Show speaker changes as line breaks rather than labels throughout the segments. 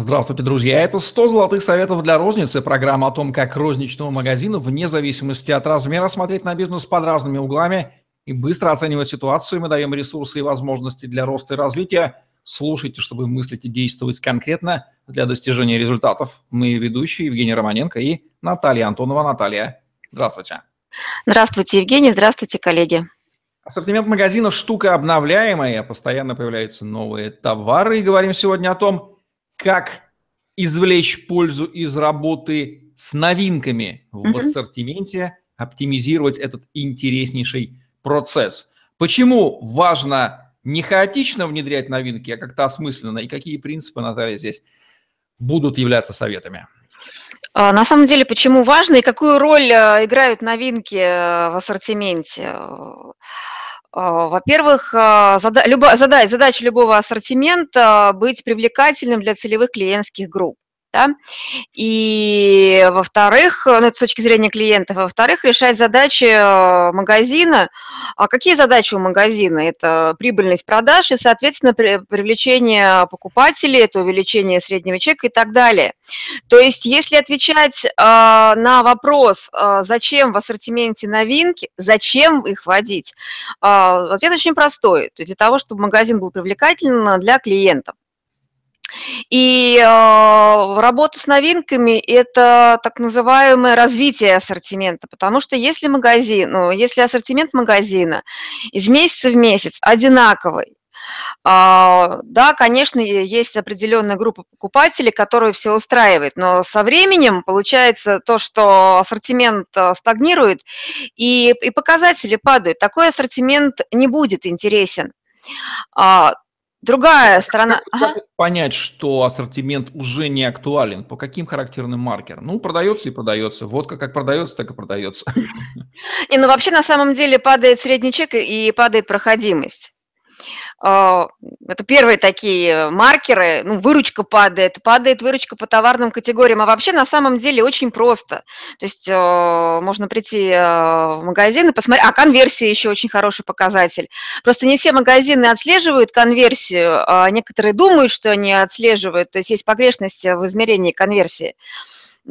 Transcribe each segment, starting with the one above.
Здравствуйте, друзья. Это 100 золотых советов для розницы. Программа о том, как розничному магазину вне зависимости от размера смотреть на бизнес под разными углами и быстро оценивать ситуацию. Мы даем ресурсы и возможности для роста и развития. Слушайте, чтобы мыслить и действовать конкретно для достижения результатов. Мы ведущие Евгений Романенко и Наталья Антонова. Наталья, здравствуйте.
Здравствуйте, Евгений. Здравствуйте, коллеги.
Ассортимент магазина – штука обновляемая, постоянно появляются новые товары. И говорим сегодня о том, как извлечь пользу из работы с новинками в mm-hmm. ассортименте, оптимизировать этот интереснейший процесс. Почему важно не хаотично внедрять новинки, а как-то осмысленно? И какие принципы, Наталья, здесь будут являться советами?
А, на самом деле, почему важно и какую роль э, играют новинки э, в ассортименте? А, во-первых, а, задача любого ассортимента быть привлекательным для целевых клиентских групп. Да? И, во-вторых, ну, это с точки зрения клиента, во-вторых, решать задачи э, магазина. А какие задачи у магазина? Это прибыльность продаж и, соответственно, привлечение покупателей, это увеличение среднего чека и так далее. То есть, если отвечать э, на вопрос, э, зачем в ассортименте новинки, зачем их вводить, э, ответ очень простой. То есть для того, чтобы магазин был привлекательным для клиентов. И э, работа с новинками – это так называемое развитие ассортимента, потому что если магазин, ну, если ассортимент магазина из месяца в месяц одинаковый, Uh, да, конечно, есть определенная группа покупателей, которые все устраивает, но со временем получается то, что ассортимент э, стагнирует и, и показатели падают. Такой ассортимент не будет интересен. Другая сторона.
Как, ага. как понять, что ассортимент уже не актуален? По каким характерным маркерам? Ну, продается и продается. Водка как продается, так и продается.
И, ну, вообще, на самом деле, падает средний чек и падает проходимость. А, это первые такие маркеры, ну, выручка падает, падает выручка по товарным категориям, а вообще на самом деле очень просто. То есть а, можно прийти а, в магазин и посмотреть, а конверсия еще очень хороший показатель. Просто не все магазины отслеживают конверсию, а некоторые думают, что они отслеживают, то есть есть погрешность в измерении конверсии.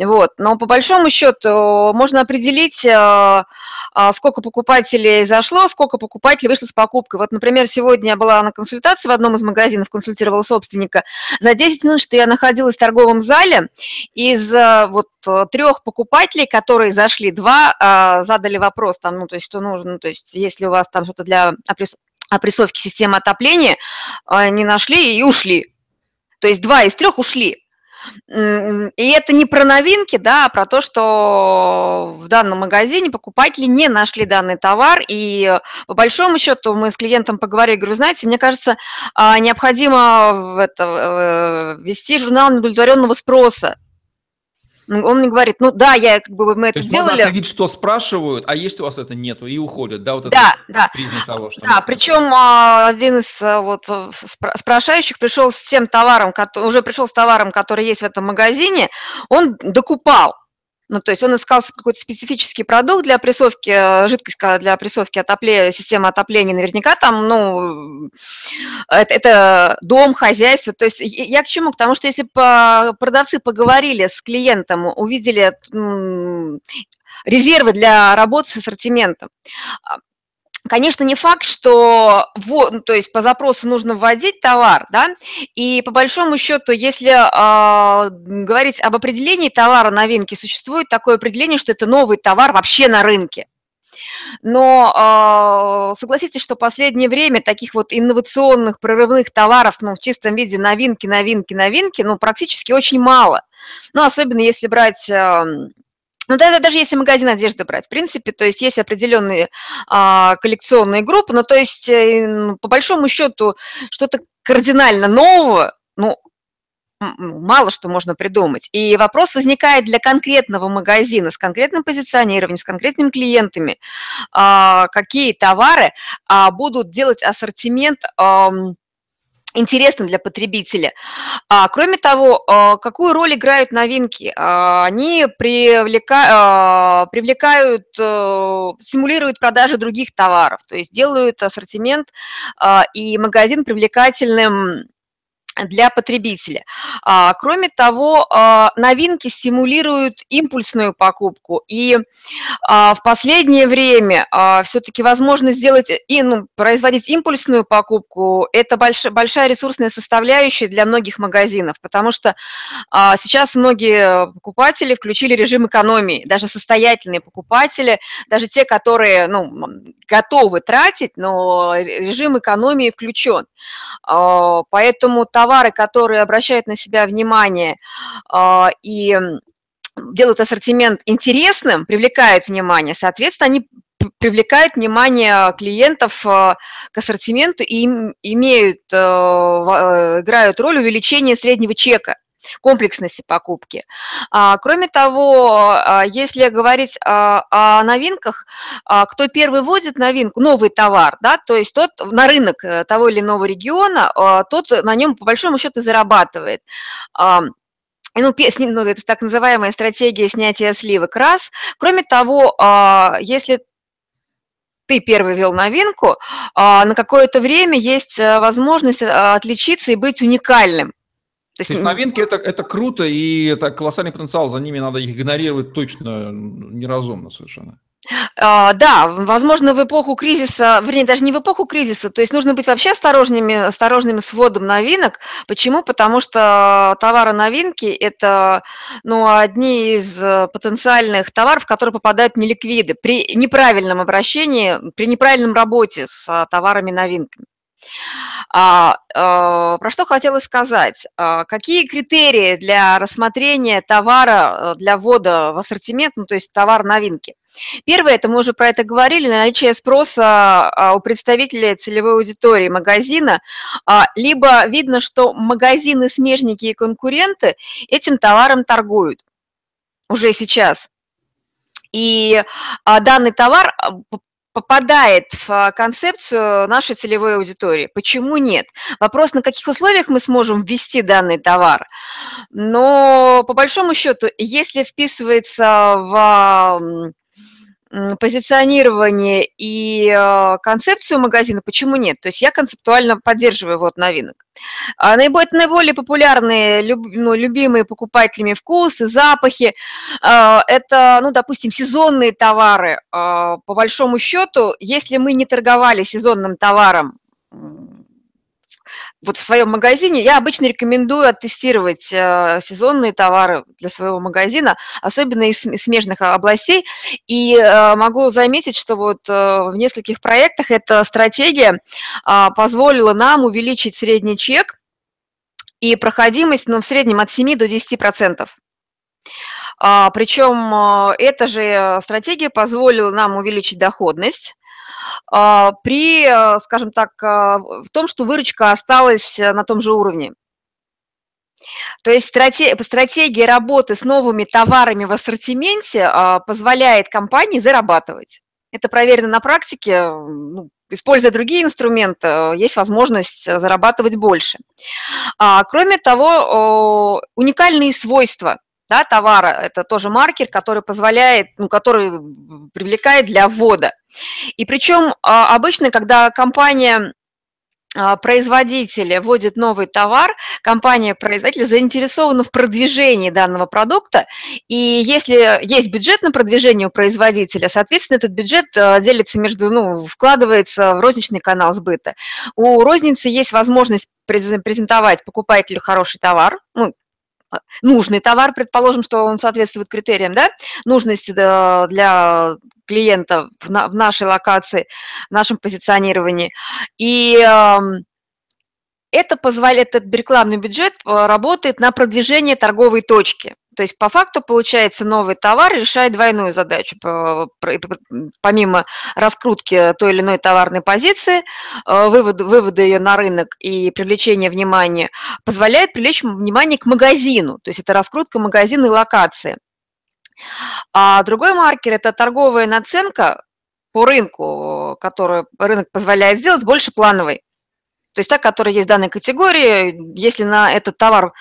Вот. Но по большому счету можно определить, а, а, сколько покупателей зашло, сколько покупателей вышло с покупкой. Вот, например, сегодня я была на консультации в одном из магазинов, консультировала собственника. За 10 минут, что я находилась в торговом зале, из а, вот трех покупателей, которые зашли, два задали вопрос, там, ну, то есть, что нужно, ну, то есть, если у вас там что-то для опрессовки системы отопления, не нашли и ушли. То есть два из трех ушли. И это не про новинки, да, а про то, что в данном магазине покупатели не нашли данный товар, и по большому счету мы с клиентом поговорили, говорю, знаете, мне кажется, а, необходимо это, э, вести журнал удовлетворенного спроса, он мне говорит, ну да, я как бы мы это
есть
сделали.
Можно отследить, что спрашивают, а есть у вас это нету, и уходят, да, вот это
да, признак того, что. Да, причем а, один из а, вот спрашивающих пришел с тем товаром, уже пришел с товаром, который есть в этом магазине, он докупал. Ну, то есть он искал какой-то специфический продукт для прессовки, э, жидкость для прессовки отопления, системы отопления, наверняка там, ну, это, это дом, хозяйство. То есть я к чему? К тому, что если продавцы поговорили с клиентом, увидели резервы для работы с ассортиментом, а, Конечно, не факт, что вот, ну, то есть по запросу нужно вводить товар, да, и по большому счету, если э, говорить об определении товара новинки, существует такое определение, что это новый товар вообще на рынке. Но э, согласитесь, что в последнее время таких вот инновационных, прорывных товаров, ну, в чистом виде новинки, новинки, новинки, ну, практически очень мало. Ну, особенно если брать э, ну, да, даже если магазин одежды брать, в принципе, то есть есть определенные а, коллекционные группы, но то есть э, по большому счету что-то кардинально нового, ну, мало что можно придумать. И вопрос возникает для конкретного магазина с конкретным позиционированием, с конкретными клиентами, а, какие товары а, будут делать ассортимент интересным для потребителя. А, кроме того, а, какую роль играют новинки? А, они привлека, а, привлекают, а, стимулируют продажи других товаров, то есть делают ассортимент а, и магазин привлекательным для потребителя. А, кроме того, а, новинки стимулируют импульсную покупку, и а, в последнее время все-таки возможно сделать и ну, производить импульсную покупку – это больш, большая ресурсная составляющая для многих магазинов, потому что сейчас многие покупатели включили режим экономии, даже состоятельные покупатели, даже те, которые ну, готовы тратить, но режим экономии включен. Поэтому товар товары, которые обращают на себя внимание э, и делают ассортимент интересным, привлекают внимание, соответственно, они привлекают внимание клиентов э, к ассортименту и имеют, э, э, играют роль увеличения среднего чека комплексности покупки. А, кроме того, а, если говорить о, о новинках, а, кто первый вводит новинку, новый товар, да, то есть тот на рынок э, того или иного региона, тот на нем по большому счету зарабатывает. Ну, ну, это так называемая стратегия снятия сливок раз. Кроме того, если ты первый ввел новинку, на какое-то время есть э, возможность э, отличиться и быть уникальным.
То есть, То есть новинки это, это круто, и это колоссальный потенциал, за ними надо их игнорировать точно неразумно совершенно.
А, да, возможно, в эпоху кризиса, вернее, даже не в эпоху кризиса, то есть нужно быть вообще осторожными, осторожными с вводом новинок. Почему? Потому что товары новинки – это ну, одни из потенциальных товаров, в которые попадают неликвиды при неправильном обращении, при неправильном работе с товарами новинками. А, а, про что хотела сказать? А, какие критерии для рассмотрения товара э, для ввода в ассортимент, ну, то есть товар новинки? Первое, это мы уже про это говорили, наличие спроса а, у представителей целевой аудитории магазина, а, либо видно, что магазины, смежники и конкуренты этим товаром торгуют уже сейчас. И а, данный товар попадает в а, концепцию нашей целевой аудитории. Почему нет? Вопрос, на каких условиях мы сможем ввести данный товар. Но по большому счету, если вписывается в позиционирование и э, концепцию магазина, почему нет? То есть я концептуально поддерживаю вот новинок. А наиболее, наиболее популярные, люб, ну, любимые покупателями вкусы, запахи, э, это, ну, допустим, сезонные товары. Э, по большому счету, если мы не торговали сезонным товаром вот в своем магазине я обычно рекомендую оттестировать э, сезонные товары для своего магазина, особенно из смежных областей. И э, могу заметить, что вот э, в нескольких проектах эта стратегия а, позволила нам увеличить средний чек и проходимость ну, в среднем от 7 до 10 процентов. А, причем эта же стратегия позволила нам увеличить доходность, при, э, скажем так, а, в том, что выручка осталась э, на том же уровне. То есть стратегия работы с новыми товарами в ассортименте а, позволяет компании зарабатывать. Это проверено на практике, ну, используя другие инструменты, э, есть возможность зарабатывать больше. Кроме того, уникальные свойства да, товара – это тоже маркер, который позволяет, ну, который привлекает для ввода. И причем а, обычно, когда компания а, производитель вводит новый товар, компания-производитель заинтересована в продвижении данного продукта, и если есть бюджет на продвижение у производителя, соответственно, этот бюджет а, делится между, ну, вкладывается в розничный канал сбыта. У розницы есть возможность презентовать покупателю хороший товар, ну, нужный товар, предположим, что он соответствует критериям, да, нужности для клиента в нашей локации, в нашем позиционировании. И это позволяет, этот рекламный бюджет э, работает на продвижение торговой точки. То есть по факту получается новый товар решает двойную задачу. Помимо раскрутки той или иной товарной позиции, э, вывода, вывода ее на рынок и привлечения внимания, позволяет привлечь внимание к магазину. То есть это раскрутка магазина и локации. А другой маркер – это торговая наценка по рынку, которую рынок позволяет сделать, больше плановой. То есть та, которая есть в данной категории, если на этот товар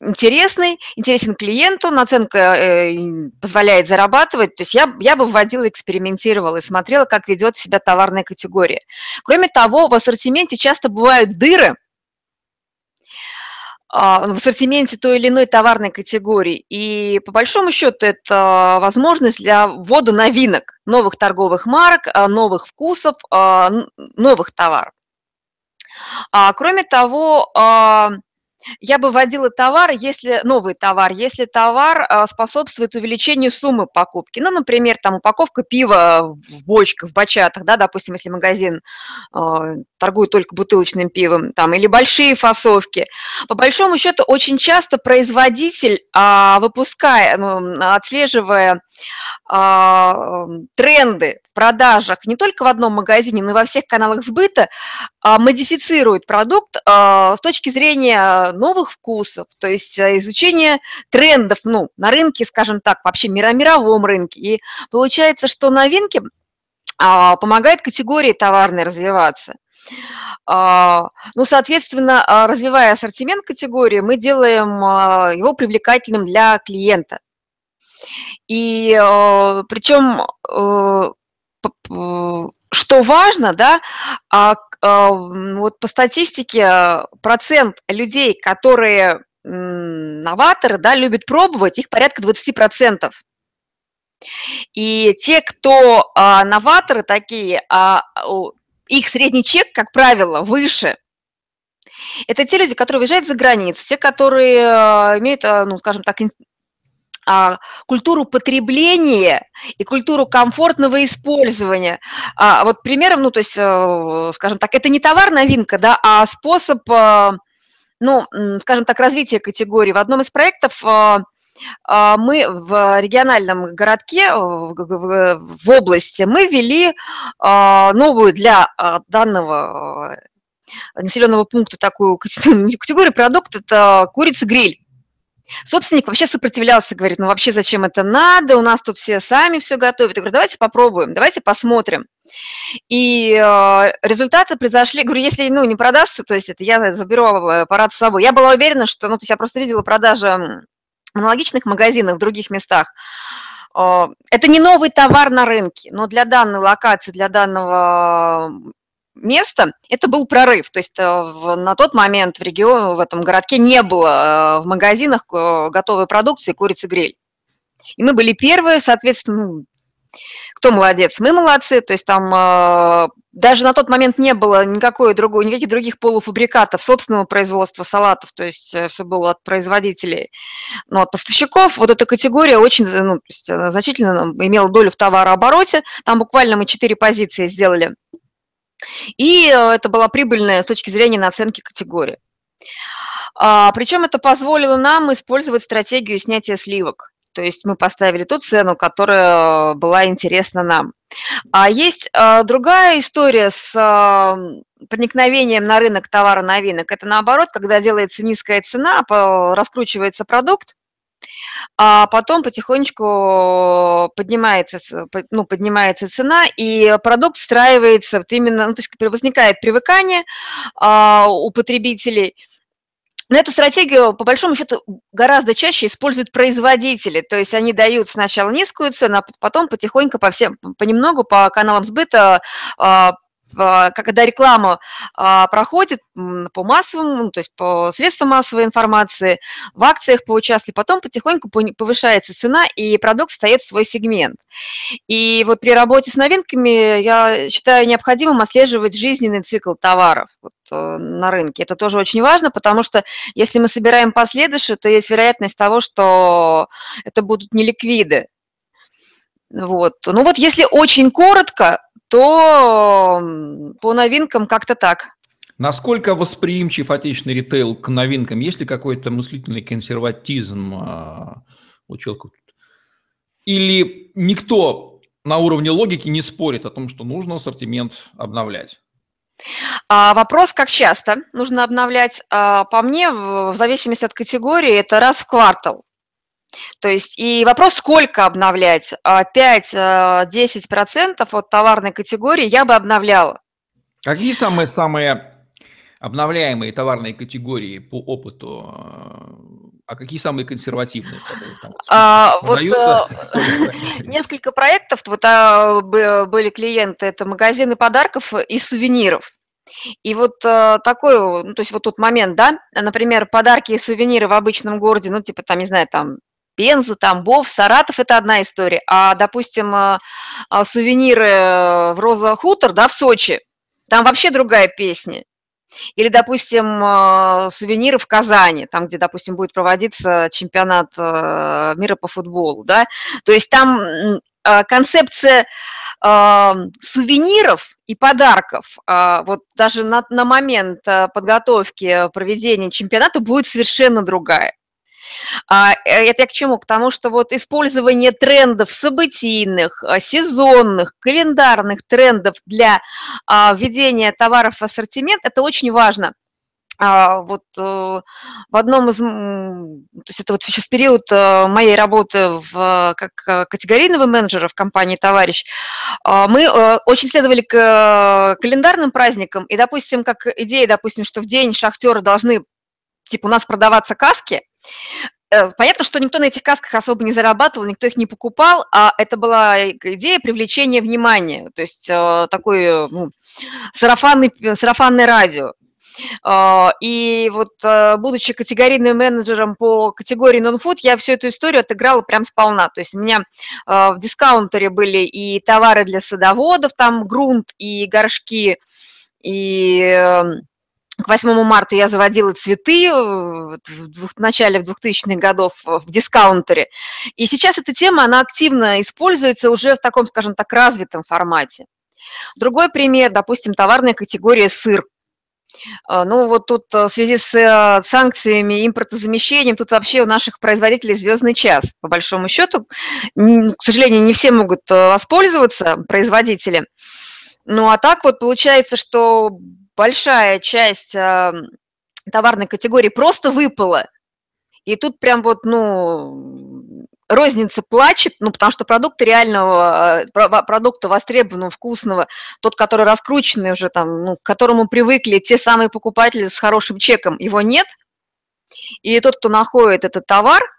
интересный, интересен клиенту, наценка э, позволяет зарабатывать. То есть я, я бы вводила, экспериментировала и смотрела, как ведет себя товарная категория. Кроме того, в ассортименте часто бывают дыры, а, в ассортименте той или иной товарной категории. И по большому счету это возможность для ввода новинок, новых торговых марок, а, новых вкусов, а, новых товаров. Кроме того, я бы вводила товар, если новый товар, если товар а, способствует увеличению суммы покупки. Ну, например, там упаковка пива в бочках, в бачатах, да, допустим, если магазин э, торгует только бутылочным пивом, там, или большие фасовки. По большому счету, очень часто производитель, э, выпуская, ну, отслеживая тренды в продажах не только в одном магазине, но и во всех каналах сбыта, э, модифицирует продукт э, с точки зрения новых вкусов, то есть э, изучение трендов ну, на рынке, скажем так, вообще мировом рынке. И получается, что новинки а, помогают категории товарной развиваться. А, ну, соответственно, а, развивая ассортимент категории, мы делаем его привлекательным для клиента. И причем э, что важно, да, а, вот по статистике процент людей, которые новаторы, да, любят пробовать, их порядка 20%. И те, кто а, новаторы такие, а, их средний чек, как правило, выше. Это те люди, которые уезжают за границу, те, которые а, имеют, а, ну, скажем так, а, культуру потребления и культуру комфортного использования. А, вот примером, ну, то есть, э, скажем так, это не товар-новинка, да, а способ, э, ну, скажем так, развития категории. В одном из проектов э, мы в региональном городке, в области, мы ввели новую для данного населенного пункта такую категорию продукт, это курица-гриль. Собственник вообще сопротивлялся, говорит, ну вообще зачем это надо, у нас тут все сами все готовят. Я говорю, давайте попробуем, давайте посмотрим. И э, результаты произошли, говорю, если ну, не продастся, то есть это я заберу аппарат с собой. Я была уверена, что, ну, то есть я просто видела продажи в аналогичных магазинах в других местах. Э, это не новый товар на рынке, но для данной локации, для данного место, это был прорыв. То есть э, в, на тот момент в регионе, в этом городке не было э, в магазинах э, готовой продукции курицы-гриль. И мы были первые, соответственно, ну, кто молодец? Мы молодцы, то есть там э, даже на тот момент не было никакой другой, никаких других полуфабрикатов собственного производства салатов, то есть э, все было от производителей. Но от поставщиков вот эта категория очень ну, то есть, значительно имела долю в товарообороте. Там буквально мы четыре позиции сделали – и э, это была прибыльная с точки зрения наценки категория. А, причем это позволило нам использовать стратегию снятия сливок. То есть мы поставили ту цену, которая была интересна нам. А есть а, другая история с а, проникновением на рынок товара новинок. Это наоборот, когда делается низкая цена, раскручивается продукт, а потом потихонечку поднимается, ну, поднимается цена, и продукт встраивается вот именно, ну, то есть возникает привыкание а, у потребителей. На эту стратегию, по большому счету, гораздо чаще используют производители. То есть они дают сначала низкую цену, а потом потихоньку по всем, понемногу по каналам сбыта а, когда реклама а, проходит по массовому, ну, то есть по средствам массовой информации, в акциях поучаствовали, потом потихоньку повышается цена, и продукт встает в свой сегмент. И вот при работе с новинками я считаю необходимым отслеживать жизненный цикл товаров вот, э, на рынке. Это тоже очень важно, потому что если мы собираем последующие, то есть вероятность того, что это будут не ликвиды. Вот. Ну вот если очень коротко, то по новинкам как-то так.
Насколько восприимчив отечественный ритейл к новинкам? Есть ли какой-то мыслительный консерватизм а, у человека? Или никто на уровне логики не спорит о том, что нужно ассортимент обновлять?
А, вопрос, как часто нужно обновлять? А, по мне, в зависимости от категории, это раз в квартал. То есть и вопрос, сколько обновлять? 5-10% а, от товарной категории я бы обновляла.
Какие самые-самые обновляемые товарные категории по опыту? А какие самые консервативные?
Там, а, вот, э, несколько проектов, вот а, были клиенты, это магазины подарков и сувениров. И вот э, такой, ну, то есть вот тот момент, да, например, подарки и сувениры в обычном городе, ну, типа там, не знаю, там Пенза, Тамбов, Саратов – это одна история. А, допустим, э, э, сувениры в Роза Хутор, да, в Сочи, там вообще другая песня. Или, допустим, э, сувениры в Казани, там, где, допустим, будет проводиться чемпионат э, мира по футболу, да. То есть там э, концепция сувениров и подарков, вот даже на, на момент подготовки проведения чемпионата будет совершенно другая. А, э, это я к чему? К тому, что вот использование трендов событийных, а, сезонных, календарных трендов для а, введения товаров в ассортимент, это очень важно. Вот э, в одном из, то есть это вот еще в период э, моей работы в, как категорийного менеджера в компании «Товарищ», мы очень следовали к календарным праздникам, и, допустим, как идея, допустим, что в день шахтеры должны, типа, у нас продаваться каски, Э, понятно, что никто на этих касках особо не зарабатывал, никто их не покупал, а это была идея привлечения внимания, то есть э, такой ну, сарафанный, сарафанное радио. Э, и вот, будучи категорийным менеджером по категории non-food, я всю эту историю отыграла прям сполна. То есть у меня в дискаунтере были и товары для садоводов, там грунт и горшки, и к 8 марта я заводила цветы э, в начале 2000-х годов в дискаунтере. И сейчас эта тема, она активно используется уже в таком, скажем так, развитом формате. Другой пример, допустим, товарная категория сыр. Э, ну вот тут э, в связи с санкциями, импортозамещением, тут вообще у наших производителей звездный час, по большому счету. К сожалению, не все могут воспользоваться, производители. Ну а так вот получается, что большая часть товарной категории просто выпала. И тут прям вот, ну, розница плачет, ну, потому что продукты реального, а, продукта востребованного, вкусного, тот, который раскрученный уже там, ну, к которому привыкли те самые покупатели с хорошим чеком, его нет. И тот, кто находит этот товар –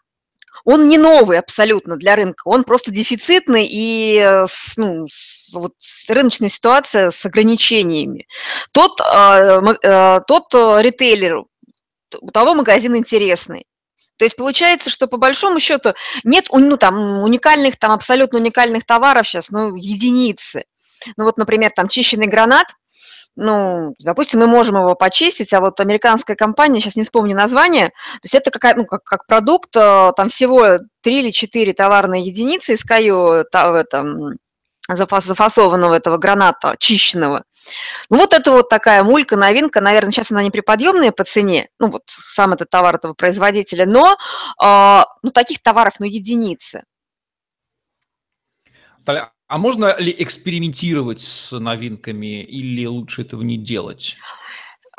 он не новый абсолютно для рынка, он просто дефицитный и э, ну, вот, рыночная ситуация с ограничениями. Тот, э, э, тот ритейлер, у того магазин интересный. То есть получается, что по большому счету нет ну, там, уникальных, там абсолютно уникальных товаров сейчас, ну, единицы. Ну вот, например, там чищенный гранат, ну, допустим, мы можем его почистить, а вот американская компания, сейчас не вспомню название, то есть это какая, ну, как, как продукт, э, там всего 3 или 4 товарные единицы из каю, в этом, зафасованного этого граната, чищенного. Ну, вот это вот такая мулька, новинка, наверное, сейчас она не приподъемная по цене, ну, вот сам этот товар этого производителя, но, э, ну, таких товаров, ну, единицы.
А можно ли экспериментировать с новинками или лучше этого не делать?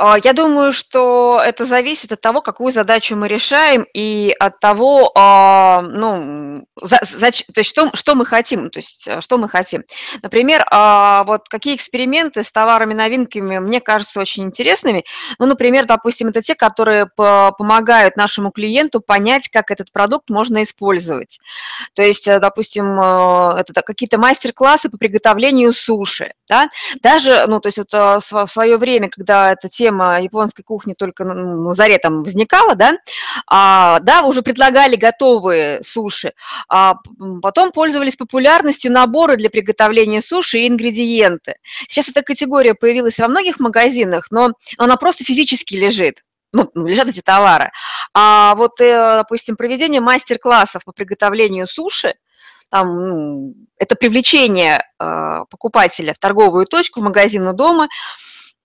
А, я думаю, что это зависит от того, какую задачу мы решаем, и от того, а, ну, за, за, то есть что, что мы хотим, то есть э, что мы хотим. Например, а, вот какие эксперименты с товарами новинками мне кажутся очень интересными. Ну, например, допустим, это те, которые помогают нашему клиенту понять, как этот продукт можно использовать. То есть, э, допустим, э, это какие-то мастер-классы по приготовлению суши, да? Даже, ну, то есть это в свое время, когда эта тема тема японской кухни только на заре там возникала, да, а, да, уже предлагали готовые суши, а потом пользовались популярностью наборы для приготовления суши и ингредиенты. Сейчас эта категория появилась во многих магазинах, но она просто физически лежит ну, лежат эти товары. А вот, э, допустим, проведение мастер-классов по приготовлению суши, там, ну, это привлечение э, покупателя в торговую точку, в магазин у дома,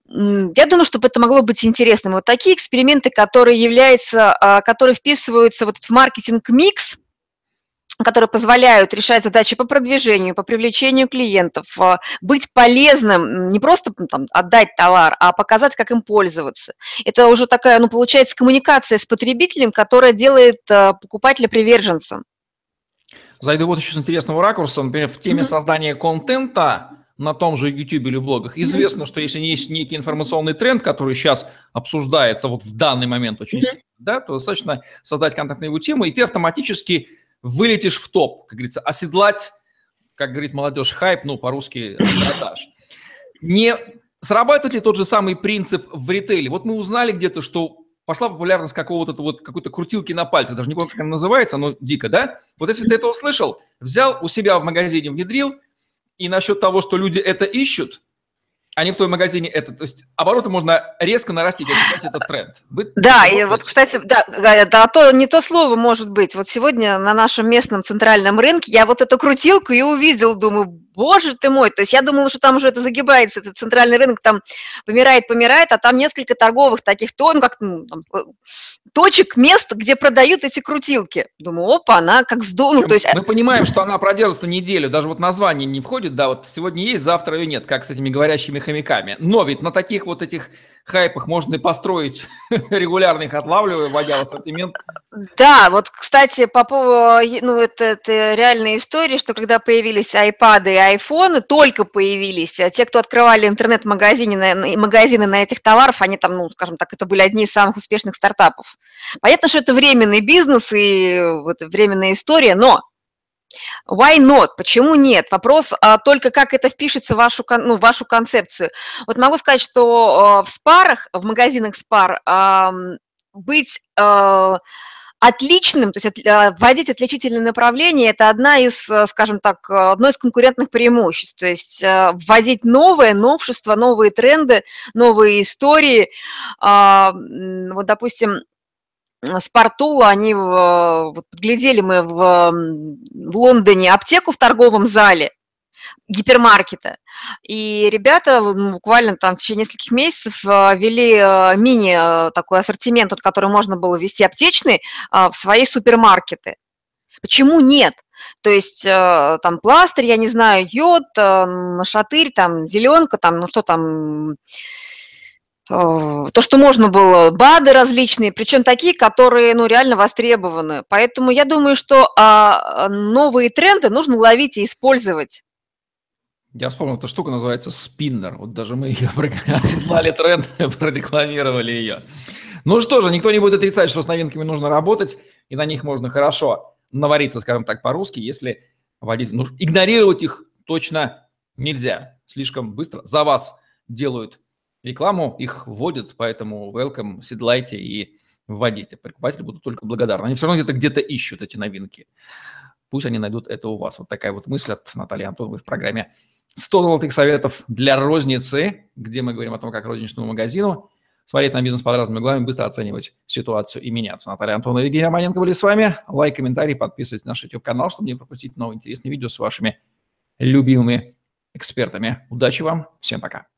я думаю, чтобы это могло быть интересным. Вот такие эксперименты, которые являются, а, которые вписываются вот в маркетинг-микс, которые позволяют решать задачи по продвижению, по привлечению клиентов, а, быть полезным, не просто там, отдать товар, а показать, как им пользоваться. Это уже такая, ну, получается, коммуникация с потребителем, которая делает а, покупателя приверженцем.
Зайду вот еще с интересного ракурса, например, в теме mm-hmm. создания контента на том же YouTube или в блогах. Известно, что если есть некий информационный тренд, который сейчас обсуждается вот в данный момент очень сильно, да, то достаточно создать контент на его тему, и ты автоматически вылетишь в топ, как говорится, оседлать, как говорит молодежь, хайп, ну, по-русски, продаж. Не срабатывает ли тот же самый принцип в ритейле? Вот мы узнали где-то, что пошла популярность какого-то вот какой-то крутилки на пальце, даже не помню, как она называется, но дико, да? Вот если ты это услышал, взял у себя в магазине, внедрил, и насчет того, что люди это ищут, а не в твоем магазине это. То есть обороты можно резко нарастить, если брать этот тренд.
Вы да, и вот, кстати, да, да, а то не то слово может быть. Вот сегодня на нашем местном центральном рынке я вот эту крутилку и увидел, думаю, боже ты мой, то есть я думала, что там уже это загибается, этот центральный рынок там помирает, помирает, а там несколько торговых таких тон, как ну, там, э, точек, мест, где продают эти крутилки. Думаю, опа, она как сдуну.
то есть... Мы понимаем, что она продержится неделю, даже вот название не входит, да, вот сегодня есть, завтра ее нет, как с этими говорящими хомяками. Но ведь на таких вот этих хайпах можно и построить регулярно их отлавливая, вводя в ассортимент.
Да, вот, кстати, по поводу, ну, это, это реальная история, что когда появились iPad и iPhone, только появились, а те, кто открывали интернет-магазины на, магазины на этих товаров, они там, ну, скажем так, это были одни из самых успешных стартапов. Понятно, что это временный бизнес и вот временная история, но Why not? Почему нет? Вопрос а, только, как это впишется в вашу, ну, вашу концепцию. Вот могу сказать, что а, в спарах, в магазинах спар, а, быть а, отличным, то есть от, а, вводить отличительное направление, это одна из, а, скажем так, одно из конкурентных преимуществ. То есть а, вводить новое, новшества, новые тренды, новые истории. А, вот, допустим, Спартула, они, вот, подглядели мы в, в Лондоне аптеку в торговом зале, гипермаркета. И ребята ну, буквально там в течение нескольких месяцев а, вели а, мини а, такой ассортимент, вот, который можно было вести аптечный, в свои супермаркеты. Почему нет? То есть там пластырь, я не знаю, йод, нашатырь, там зеленка, там, ну что там, то, что можно было, БАДы различные, причем такие, которые ну, реально востребованы. Поэтому я думаю, что а, новые тренды нужно ловить и использовать.
Я вспомнил, эта штука называется спиннер. Вот даже мы ее оседлали тренд, прорекламировали ее. Ну что же, никто не будет отрицать, что с новинками нужно работать, и на них можно хорошо навариться, скажем так, по-русски, если водить. Ну, игнорировать их точно нельзя. Слишком быстро за вас делают рекламу, их вводят, поэтому welcome, седлайте и вводите. Покупатели будут только благодарны. Они все равно где-то где-то ищут эти новинки. Пусть они найдут это у вас. Вот такая вот мысль от Натальи Антоновой в программе 100 золотых советов для розницы, где мы говорим о том, как розничному магазину смотреть на бизнес под разными углами, быстро оценивать ситуацию и меняться. Наталья Антонова и Евгений Романенко были с вами. Лайк, комментарий, подписывайтесь на наш YouTube-канал, чтобы не пропустить новые интересные видео с вашими любимыми экспертами. Удачи вам, всем пока.